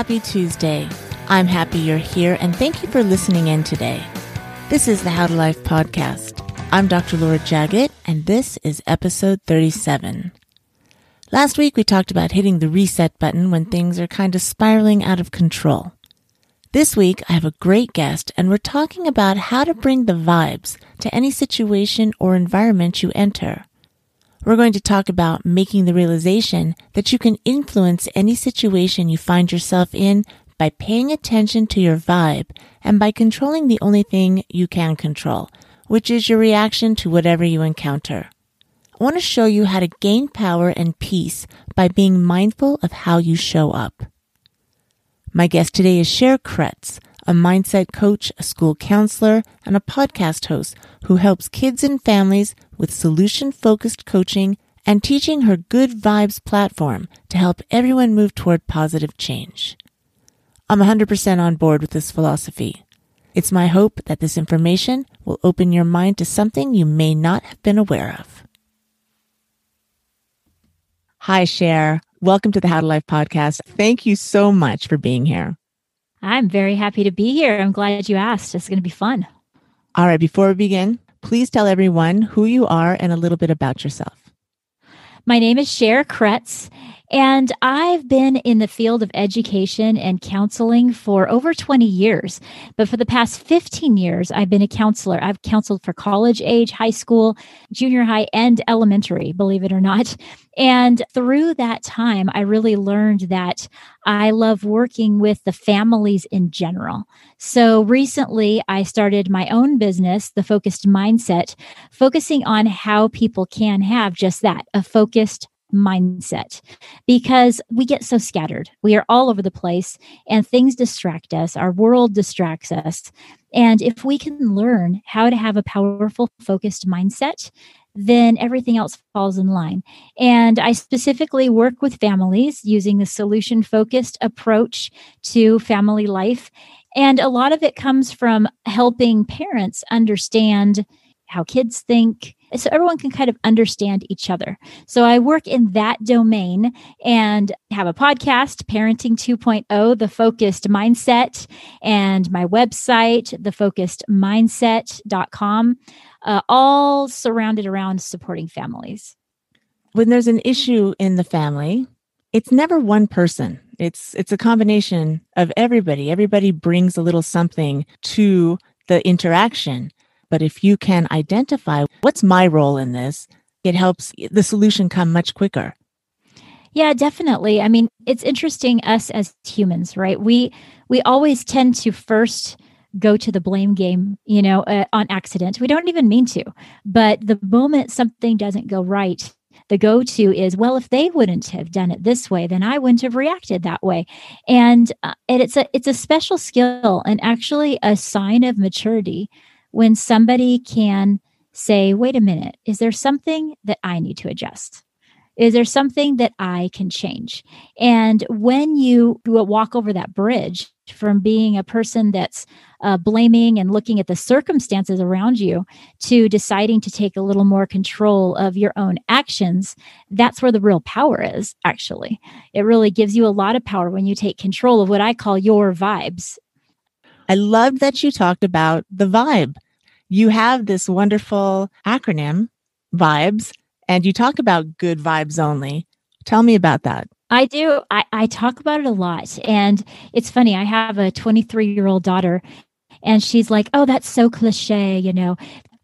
happy Tuesday. I'm happy you're here and thank you for listening in today. This is the How to Life podcast. I'm Dr. Laura Jaggett and this is episode 37. Last week we talked about hitting the reset button when things are kind of spiraling out of control. This week I have a great guest and we're talking about how to bring the vibes to any situation or environment you enter. We're going to talk about making the realization that you can influence any situation you find yourself in by paying attention to your vibe and by controlling the only thing you can control, which is your reaction to whatever you encounter. I want to show you how to gain power and peace by being mindful of how you show up. My guest today is Cher Kretz, a mindset coach, a school counselor, and a podcast host who helps kids and families with solution focused coaching and teaching her Good Vibes platform to help everyone move toward positive change. I'm 100% on board with this philosophy. It's my hope that this information will open your mind to something you may not have been aware of. Hi, Cher. Welcome to the How to Life podcast. Thank you so much for being here. I'm very happy to be here. I'm glad you asked. It's going to be fun. All right, before we begin, please tell everyone who you are and a little bit about yourself. My name is Cher Kretz, and I've been in the field of education and counseling for over 20 years. But for the past 15 years, I've been a counselor. I've counseled for college age, high school, junior high, and elementary, believe it or not. And through that time, I really learned that I love working with the families in general. So recently, I started my own business, The Focused Mindset, focusing on how people can have just that a focused mindset because we get so scattered. We are all over the place and things distract us. Our world distracts us. And if we can learn how to have a powerful, focused mindset, then everything else falls in line. And I specifically work with families using the solution focused approach to family life. And a lot of it comes from helping parents understand how kids think, so everyone can kind of understand each other. So I work in that domain and have a podcast, Parenting 2.0, The Focused Mindset, and my website, thefocusedmindset.com, uh, all surrounded around supporting families. When there's an issue in the family, it's never one person. It's it's a combination of everybody. Everybody brings a little something to the interaction. But if you can identify what's my role in this, it helps the solution come much quicker. Yeah, definitely. I mean, it's interesting us as humans, right? We we always tend to first go to the blame game, you know, uh, on accident. We don't even mean to. But the moment something doesn't go right, the go to is, well, if they wouldn't have done it this way, then I wouldn't have reacted that way. And, uh, and it's a it's a special skill and actually a sign of maturity when somebody can say, wait a minute, is there something that I need to adjust? Is there something that I can change? And when you walk over that bridge from being a person that's uh, blaming and looking at the circumstances around you to deciding to take a little more control of your own actions, that's where the real power is, actually. It really gives you a lot of power when you take control of what I call your vibes I love that you talked about the vibe. You have this wonderful acronym, vibes, and you talk about good vibes only. Tell me about that. I do. I, I talk about it a lot. And it's funny, I have a 23 year old daughter, and she's like, oh, that's so cliche, you know.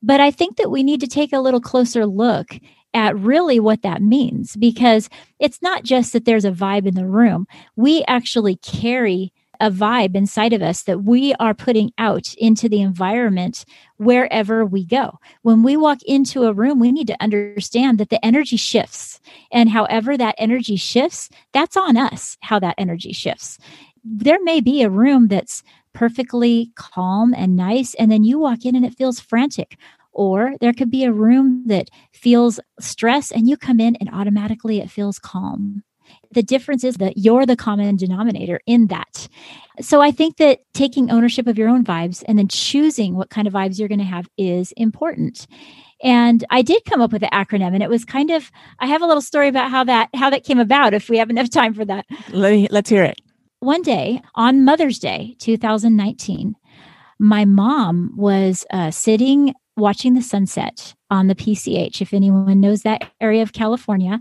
But I think that we need to take a little closer look at really what that means because it's not just that there's a vibe in the room. We actually carry a vibe inside of us that we are putting out into the environment wherever we go. When we walk into a room, we need to understand that the energy shifts. And however that energy shifts, that's on us how that energy shifts. There may be a room that's perfectly calm and nice, and then you walk in and it feels frantic. Or there could be a room that feels stress, and you come in and automatically it feels calm. The difference is that you're the common denominator in that. So I think that taking ownership of your own vibes and then choosing what kind of vibes you're going to have is important. And I did come up with an acronym and it was kind of I have a little story about how that how that came about if we have enough time for that. Let me, let's hear it. one day on Mother's Day, 2019, my mom was uh, sitting watching the sunset on the PCH, if anyone knows that area of California.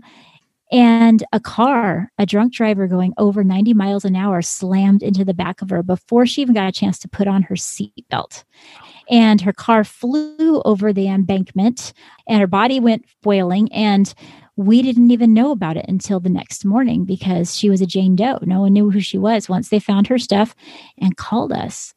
And a car, a drunk driver going over 90 miles an hour, slammed into the back of her before she even got a chance to put on her seatbelt. And her car flew over the embankment and her body went boiling. And we didn't even know about it until the next morning because she was a Jane Doe. No one knew who she was once they found her stuff and called us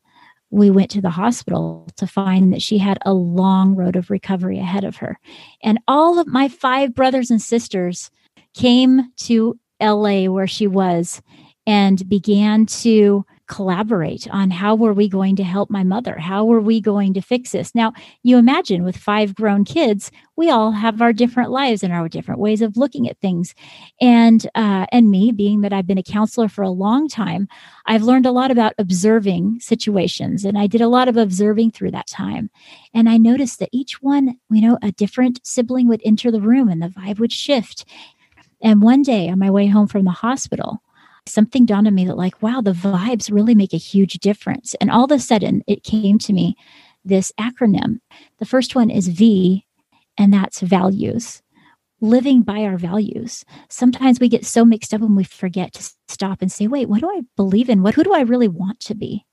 we went to the hospital to find that she had a long road of recovery ahead of her. And all of my five brothers and sisters came to LA where she was and began to collaborate on how were we going to help my mother? How were we going to fix this? Now you imagine with five grown kids we all have our different lives and our different ways of looking at things. And uh, and me being that i've been a counselor for a long time i've learned a lot about observing situations and i did a lot of observing through that time. And i noticed that each one you know a different sibling would enter the room and the vibe would shift and one day on my way home from the hospital something dawned on me that, like, wow, the vibes really make a huge difference. And all of a sudden, it came to me this acronym. The first one is V, and that's values. Living by our values. Sometimes we get so mixed up and we forget to stop and say, wait, what do I believe in? What who do I really want to be?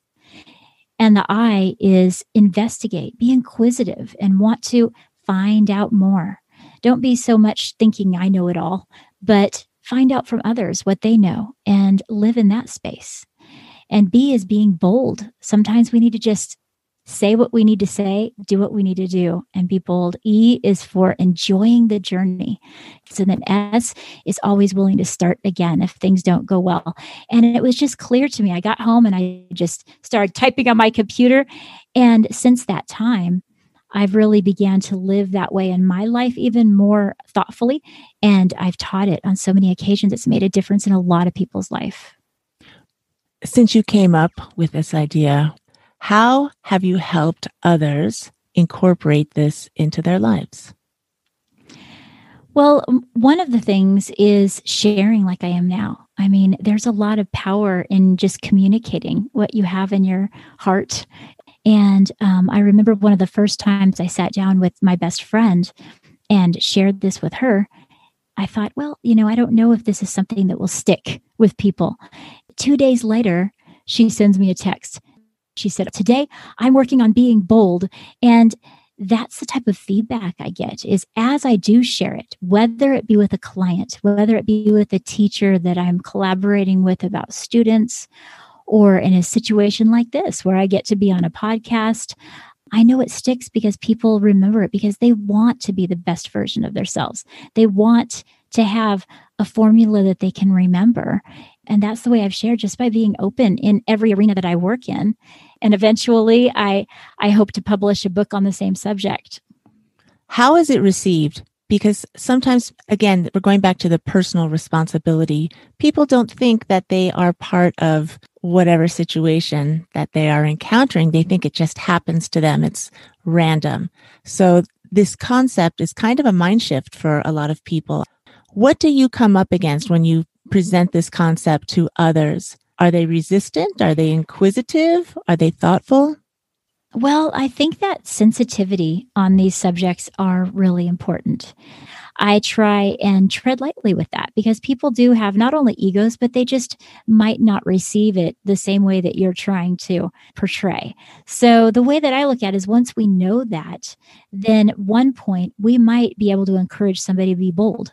And the I is investigate, be inquisitive, and want to find out more. Don't be so much thinking I know it all, but find out from others what they know and live in that space. And B is being bold. Sometimes we need to just say what we need to say, do what we need to do, and be bold. E is for enjoying the journey. So then S is always willing to start again if things don't go well. And it was just clear to me. I got home and I just started typing on my computer. And since that time, I've really began to live that way in my life even more thoughtfully. And I've taught it on so many occasions. It's made a difference in a lot of people's life. Since you came up with this idea, how have you helped others incorporate this into their lives? Well, one of the things is sharing like I am now. I mean, there's a lot of power in just communicating what you have in your heart and um, I remember one of the first times I sat down with my best friend and shared this with her. I thought, well, you know, I don't know if this is something that will stick with people. Two days later, she sends me a text. She said, Today I'm working on being bold. And that's the type of feedback I get is as I do share it, whether it be with a client, whether it be with a teacher that I'm collaborating with about students, or in a situation like this where I get to be on a podcast, I know it sticks because people remember it because they want to be the best version of themselves. They want to have a formula that they can remember. And that's the way I've shared just by being open in every arena that I work in. And eventually I I hope to publish a book on the same subject. How is it received? because sometimes again we're going back to the personal responsibility people don't think that they are part of whatever situation that they are encountering they think it just happens to them. It's random. So this concept is kind of a mind shift for a lot of people. What do you come up against when you present this concept to others? Are they resistant? Are they inquisitive? Are they thoughtful? Well, I think that sensitivity on these subjects are really important. I try and tread lightly with that because people do have not only egos, but they just might not receive it the same way that you're trying to portray. So, the way that I look at it is once we know that, then one point we might be able to encourage somebody to be bold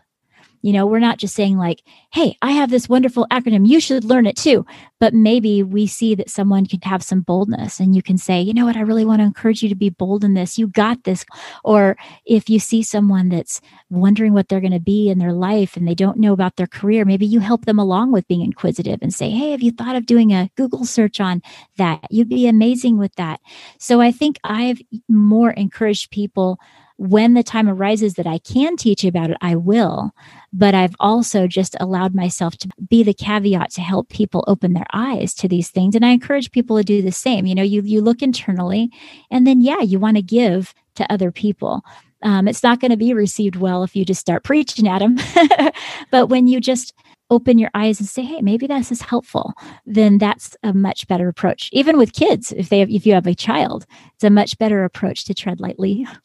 you know, we're not just saying, like, hey, I have this wonderful acronym, you should learn it too. But maybe we see that someone could have some boldness and you can say, you know what, I really want to encourage you to be bold in this. You got this. Or if you see someone that's wondering what they're going to be in their life and they don't know about their career, maybe you help them along with being inquisitive and say, hey, have you thought of doing a Google search on that? You'd be amazing with that. So I think I've more encouraged people when the time arises that I can teach about it, I will. But I've also just allowed myself to be the caveat to help people open their eyes to these things. And I encourage people to do the same. You know, you, you look internally and then, yeah, you want to give to other people. Um, it's not going to be received well if you just start preaching at them. but when you just open your eyes and say, hey, maybe this is helpful, then that's a much better approach. Even with kids, if they have, if you have a child, it's a much better approach to tread lightly.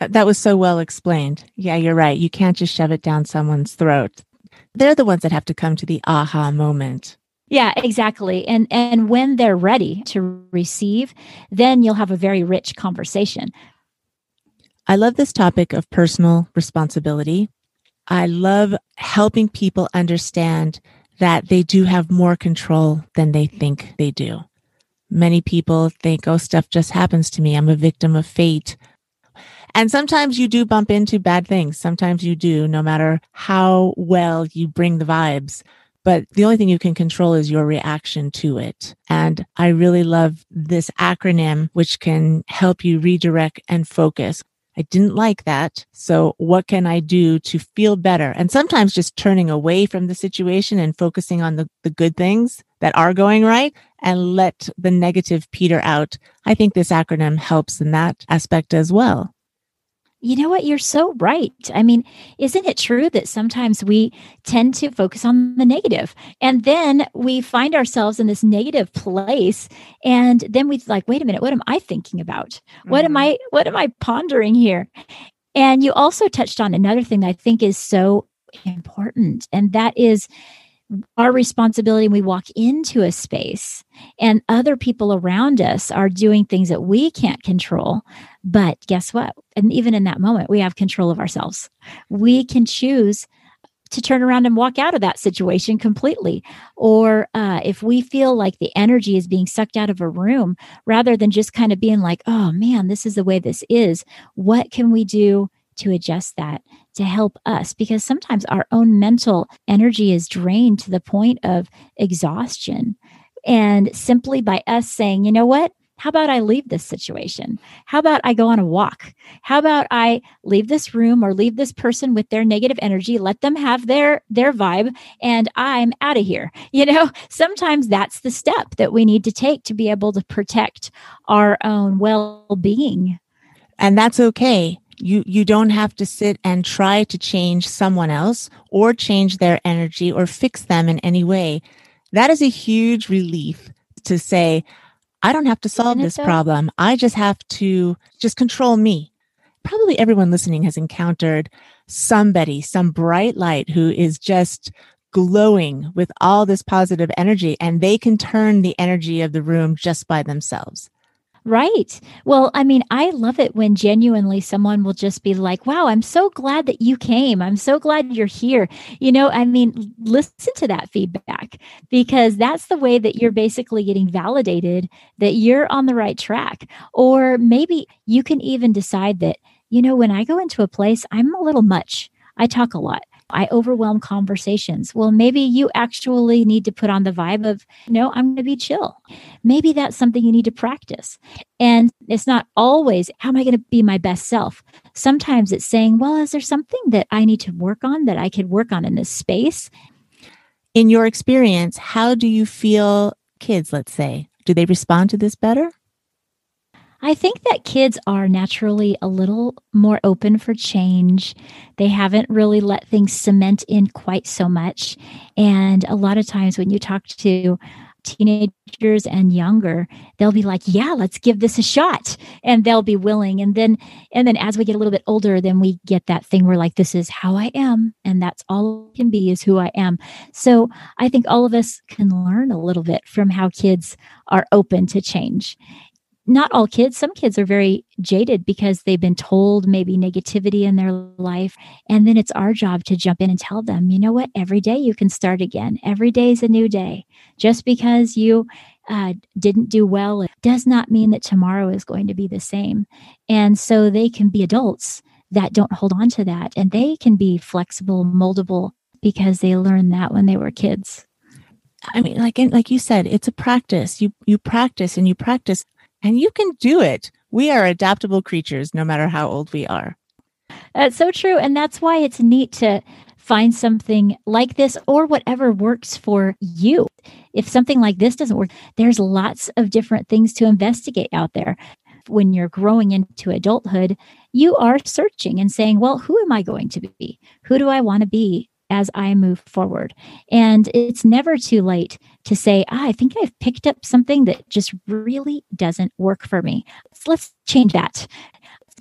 Uh, that was so well explained. Yeah, you're right. You can't just shove it down someone's throat. They're the ones that have to come to the aha moment. Yeah, exactly. And and when they're ready to receive, then you'll have a very rich conversation. I love this topic of personal responsibility. I love helping people understand that they do have more control than they think they do. Many people think, oh, stuff just happens to me. I'm a victim of fate. And sometimes you do bump into bad things. Sometimes you do, no matter how well you bring the vibes. But the only thing you can control is your reaction to it. And I really love this acronym, which can help you redirect and focus. I didn't like that. So what can I do to feel better? And sometimes just turning away from the situation and focusing on the, the good things that are going right and let the negative peter out. I think this acronym helps in that aspect as well. You know what? You're so right. I mean, isn't it true that sometimes we tend to focus on the negative and then we find ourselves in this negative place and then we like, wait a minute, what am I thinking about? What mm-hmm. am I what am I pondering here? And you also touched on another thing that I think is so important and that is our responsibility we walk into a space and other people around us are doing things that we can't control. But guess what? And even in that moment we have control of ourselves. We can choose to turn around and walk out of that situation completely. Or uh, if we feel like the energy is being sucked out of a room, rather than just kind of being like, oh man, this is the way this is, what can we do to adjust that to help us because sometimes our own mental energy is drained to the point of exhaustion. And simply by us saying, you know what? How about I leave this situation? How about I go on a walk? How about I leave this room or leave this person with their negative energy, let them have their their vibe and I'm out of here. You know, sometimes that's the step that we need to take to be able to protect our own well-being. And that's okay you you don't have to sit and try to change someone else or change their energy or fix them in any way. That is a huge relief to say i don't have to solve this problem. I just have to just control me. Probably everyone listening has encountered somebody some bright light who is just glowing with all this positive energy and they can turn the energy of the room just by themselves Right. Well, I mean, I love it when genuinely someone will just be like, wow, I'm so glad that you came. I'm so glad you're here. You know, I mean, listen to that feedback because that's the way that you're basically getting validated that you're on the right track. Or maybe you can even decide that, you know, when I go into a place, I'm a little much. I talk a lot. I overwhelm conversations. Well, maybe you actually need to put on the vibe of, no, I'm going to be chill. Maybe that's something you need to practice. And it's not always, how am I going to be my best self? Sometimes it's saying, well, is there something that I need to work on that I could work on in this space? In your experience, how do you feel kids, let's say, do they respond to this better? I think that kids are naturally a little more open for change. They haven't really let things cement in quite so much. And a lot of times when you talk to teenagers and younger they'll be like yeah let's give this a shot and they'll be willing and then and then as we get a little bit older then we get that thing where like this is how i am and that's all can be is who i am so i think all of us can learn a little bit from how kids are open to change not all kids, some kids are very jaded because they've been told maybe negativity in their life. And then it's our job to jump in and tell them, you know what, every day you can start again. Every day is a new day. Just because you uh, didn't do well does not mean that tomorrow is going to be the same. And so they can be adults that don't hold on to that and they can be flexible, moldable because they learned that when they were kids. I mean, like like you said, it's a practice. You you practice and you practice and you can do it. We are adaptable creatures, no matter how old we are. That's so true. And that's why it's neat to find something like this or whatever works for you. If something like this doesn't work, there's lots of different things to investigate out there. When you're growing into adulthood, you are searching and saying, well, who am I going to be? Who do I want to be as I move forward. And it's never too late to say, ah, I think I've picked up something that just really doesn't work for me. So let's change that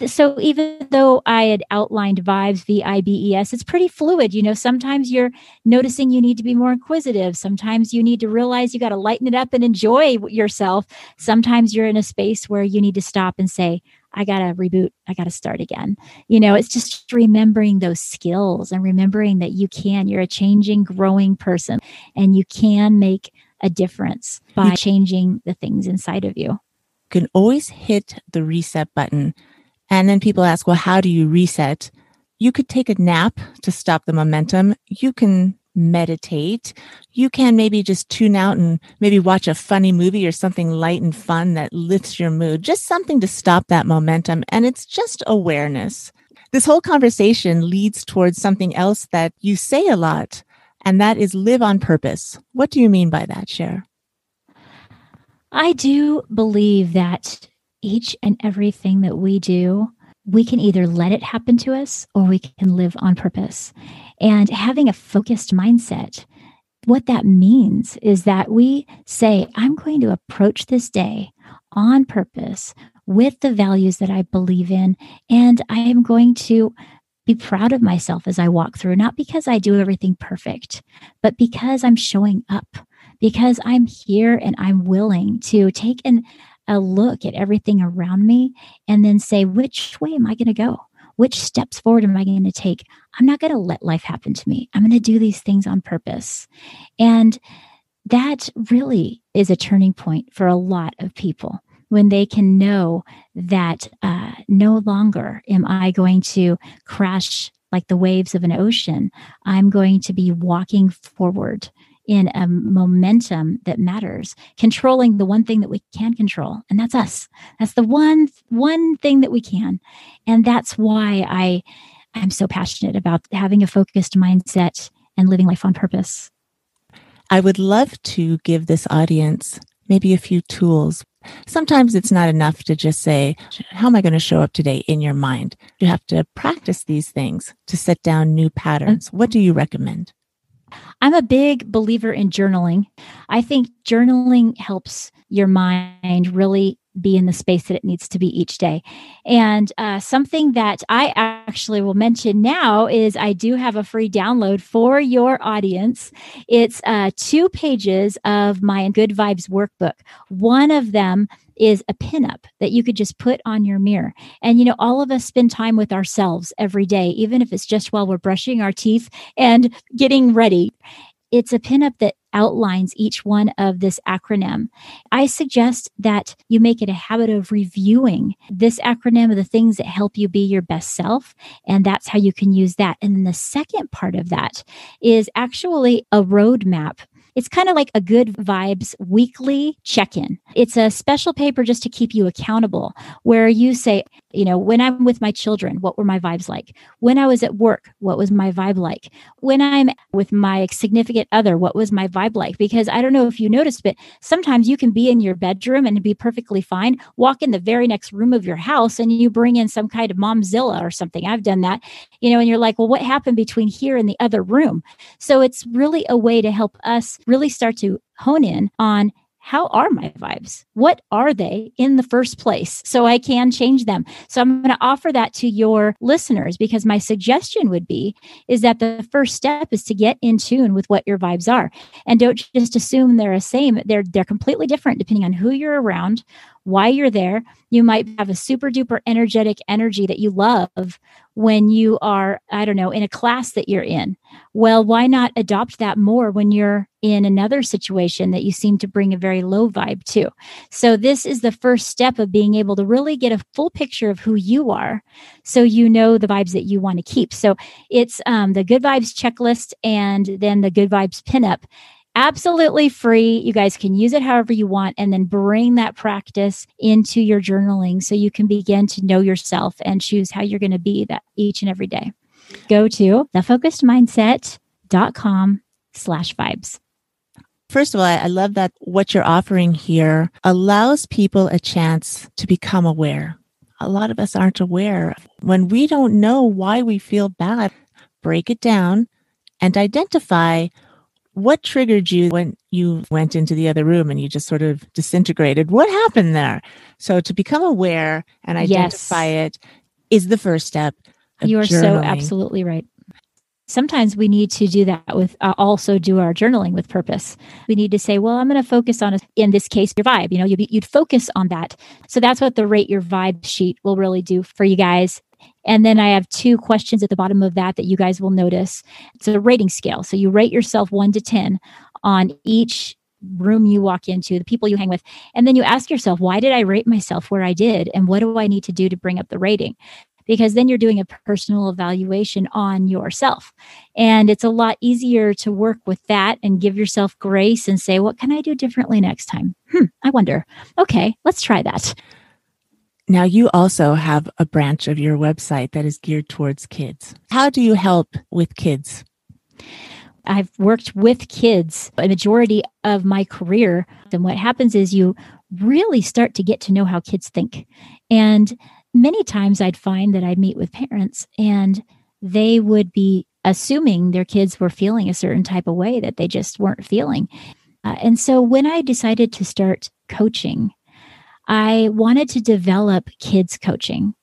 so even though I had outlined vibes, V I B E S, it's pretty fluid. You know, sometimes you're noticing you need to be more inquisitive. Sometimes you need to realize you got to lighten it up and enjoy yourself. Sometimes you're in a space where you need to stop and say, I got to reboot. I got to start again. You know, it's just remembering those skills and remembering that you can, you're a changing, growing person and you can make a difference by changing the things inside of you. You can always hit the reset button and then people ask, well, how do you reset? You could take a nap to stop the momentum. You can meditate. You can maybe just tune out and maybe watch a funny movie or something light and fun that lifts your mood, just something to stop that momentum. And it's just awareness. This whole conversation leads towards something else that you say a lot, and that is live on purpose. What do you mean by that, Cher? I do believe that each and everything that we do, we can either let it happen to us or we can live on purpose. And having a focused mindset, what that means is that we say, I'm going to approach this day on purpose with the values that I believe in, and I am going to be proud of myself as I walk through, not because I do everything perfect, but because I'm showing up, because I'm here and I'm willing to take an a look at everything around me and then say, which way am I going to go? Which steps forward am I going to take? I'm not going to let life happen to me. I'm going to do these things on purpose. And that really is a turning point for a lot of people when they can know that uh, no longer am I going to crash like the waves of an ocean. I'm going to be walking forward in a momentum that matters controlling the one thing that we can control and that's us that's the one one thing that we can and that's why i i'm so passionate about having a focused mindset and living life on purpose i would love to give this audience maybe a few tools Sometimes it's not enough to just say, How am I going to show up today in your mind? You have to practice these things to set down new patterns. What do you recommend? I'm a big believer in journaling. I think journaling helps your mind really be in the space that it needs to be each day. And uh, something that I actually will mention now is I do have a free download for your audience. It's uh, two pages of my Good Vibes workbook. One of them is a pinup that you could just put on your mirror. And, you know, all of us spend time with ourselves every day, even if it's just while we're brushing our teeth and getting ready. It's a pinup that outlines each one of this acronym. I suggest that you make it a habit of reviewing this acronym of the things that help you be your best self. And that's how you can use that. And then the second part of that is actually a roadmap it's kind of like a good vibes weekly check in. It's a special paper just to keep you accountable, where you say, you know, when I'm with my children, what were my vibes like? When I was at work, what was my vibe like? When I'm with my significant other, what was my vibe like? Because I don't know if you noticed, but sometimes you can be in your bedroom and be perfectly fine, walk in the very next room of your house and you bring in some kind of momzilla or something. I've done that, you know, and you're like, well, what happened between here and the other room? So it's really a way to help us really start to hone in on how are my vibes? What are they in the first place? So I can change them. So I'm going to offer that to your listeners because my suggestion would be is that the first step is to get in tune with what your vibes are and don't just assume they're the same. They're they're completely different depending on who you're around, why you're there. You might have a super duper energetic energy that you love when you are, I don't know, in a class that you're in. Well, why not adopt that more when you're in another situation that you seem to bring a very low vibe to? So, this is the first step of being able to really get a full picture of who you are so you know the vibes that you want to keep. So, it's um, the good vibes checklist and then the good vibes pinup absolutely free. You guys can use it however you want and then bring that practice into your journaling so you can begin to know yourself and choose how you're going to be that each and every day. Go to thefocusedmindset.com slash vibes. First of all, I love that what you're offering here allows people a chance to become aware. A lot of us aren't aware. When we don't know why we feel bad, break it down and identify what triggered you when you went into the other room and you just sort of disintegrated. What happened there? So to become aware and identify yes. it is the first step. You are journaling. so absolutely right sometimes we need to do that with uh, also do our journaling with purpose we need to say well i'm going to focus on a, in this case your vibe you know you'd, you'd focus on that so that's what the rate your vibe sheet will really do for you guys and then I have two questions at the bottom of that that you guys will notice. It's a rating scale. So you rate yourself one to 10 on each room you walk into, the people you hang with. And then you ask yourself, why did I rate myself where I did? And what do I need to do to bring up the rating? because then you're doing a personal evaluation on yourself. And it's a lot easier to work with that and give yourself grace and say, what can I do differently next time? Hmm, I wonder. Okay, let's try that. Now, you also have a branch of your website that is geared towards kids. How do you help with kids? I've worked with kids a majority of my career. And what happens is you really start to get to know how kids think. And many times I'd find that I'd meet with parents and they would be assuming their kids were feeling a certain type of way that they just weren't feeling. Uh, and so when I decided to start coaching, I wanted to develop kids coaching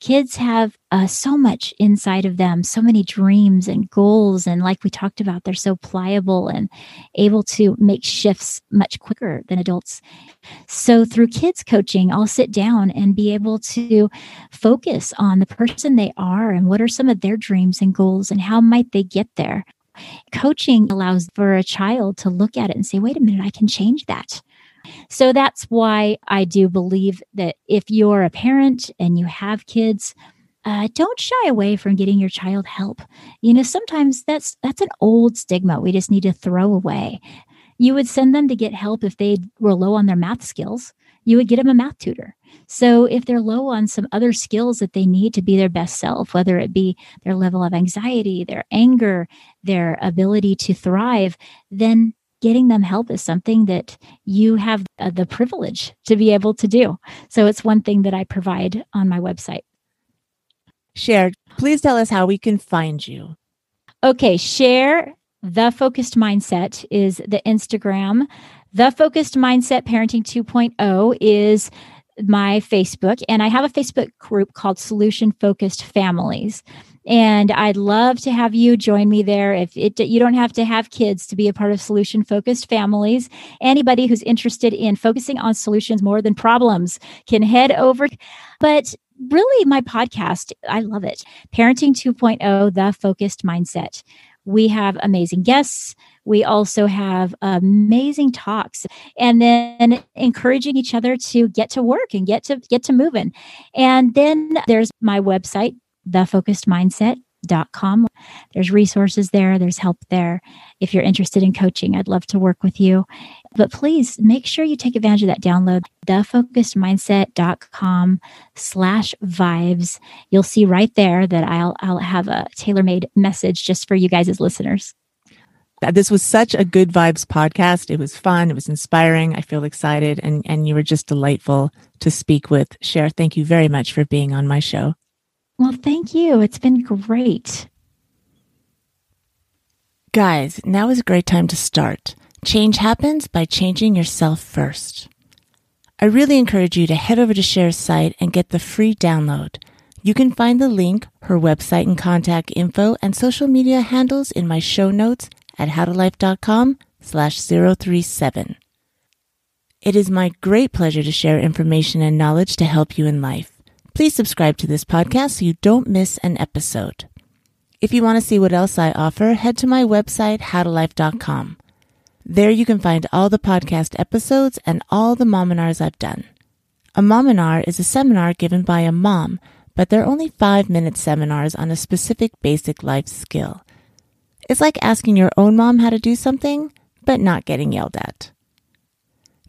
kids have uh, so much inside of them, so many dreams and goals. And like we talked about, they're so pliable and able to make shifts much quicker than adults. So through kids coaching, I'll sit down and be able to focus on the person they are and what are some of their dreams and goals and how might they get there. Coaching allows for a child to look at it and say, wait a minute, I can change that. So that's why I do believe that if you're a parent and you have kids, uh, don't shy away from getting your child help. You know, sometimes that's that's an old stigma we just need to throw away. You would send them to get help if they were low on their math skills. You would get them a math tutor. So if they're low on some other skills that they need to be their best self, whether it be their level of anxiety, their anger, their ability to thrive, then getting them help is something that you have uh, the privilege to be able to do. So it's one thing that I provide on my website. Cher, please tell us how we can find you. Okay, share the focused mindset is the Instagram. The focused mindset parenting 2.0 is my Facebook, and I have a Facebook group called Solution Focused Families. And I'd love to have you join me there. If it, you don't have to have kids to be a part of solution focused families, anybody who's interested in focusing on solutions more than problems can head over. But really, my podcast, I love it. Parenting 2.0, the focused mindset. We have amazing guests. We also have amazing talks and then encouraging each other to get to work and get to get to moving. And then there's my website, thefocusedmindset.com. There's resources there, there's help there. If you're interested in coaching, I'd love to work with you. But please make sure you take advantage of that download, thefocusedmindset.com slash vibes. You'll see right there that I'll I'll have a tailor-made message just for you guys as listeners. This was such a good vibes podcast. It was fun. It was inspiring. I feel excited and, and you were just delightful to speak with. Cher, thank you very much for being on my show. Well, thank you. It's been great. Guys, now is a great time to start. Change happens by changing yourself first. I really encourage you to head over to Cher's site and get the free download. You can find the link, her website and contact info, and social media handles in my show notes at howtolife.com slash 037. It is my great pleasure to share information and knowledge to help you in life. Please subscribe to this podcast so you don't miss an episode. If you want to see what else I offer, head to my website, howtolife.com. There you can find all the podcast episodes and all the mominars I've done. A mominar is a seminar given by a mom, but they're only five minute seminars on a specific basic life skill. It's like asking your own mom how to do something, but not getting yelled at.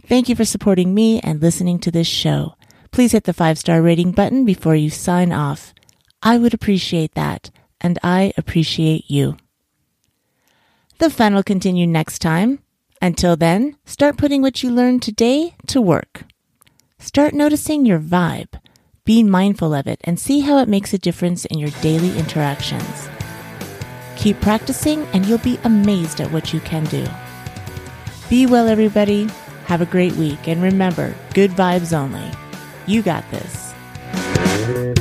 Thank you for supporting me and listening to this show please hit the five star rating button before you sign off. I would appreciate that, and I appreciate you. The fun will continue next time. Until then, start putting what you learned today to work. Start noticing your vibe. Be mindful of it and see how it makes a difference in your daily interactions. Keep practicing, and you'll be amazed at what you can do. Be well, everybody. Have a great week, and remember good vibes only. You got this.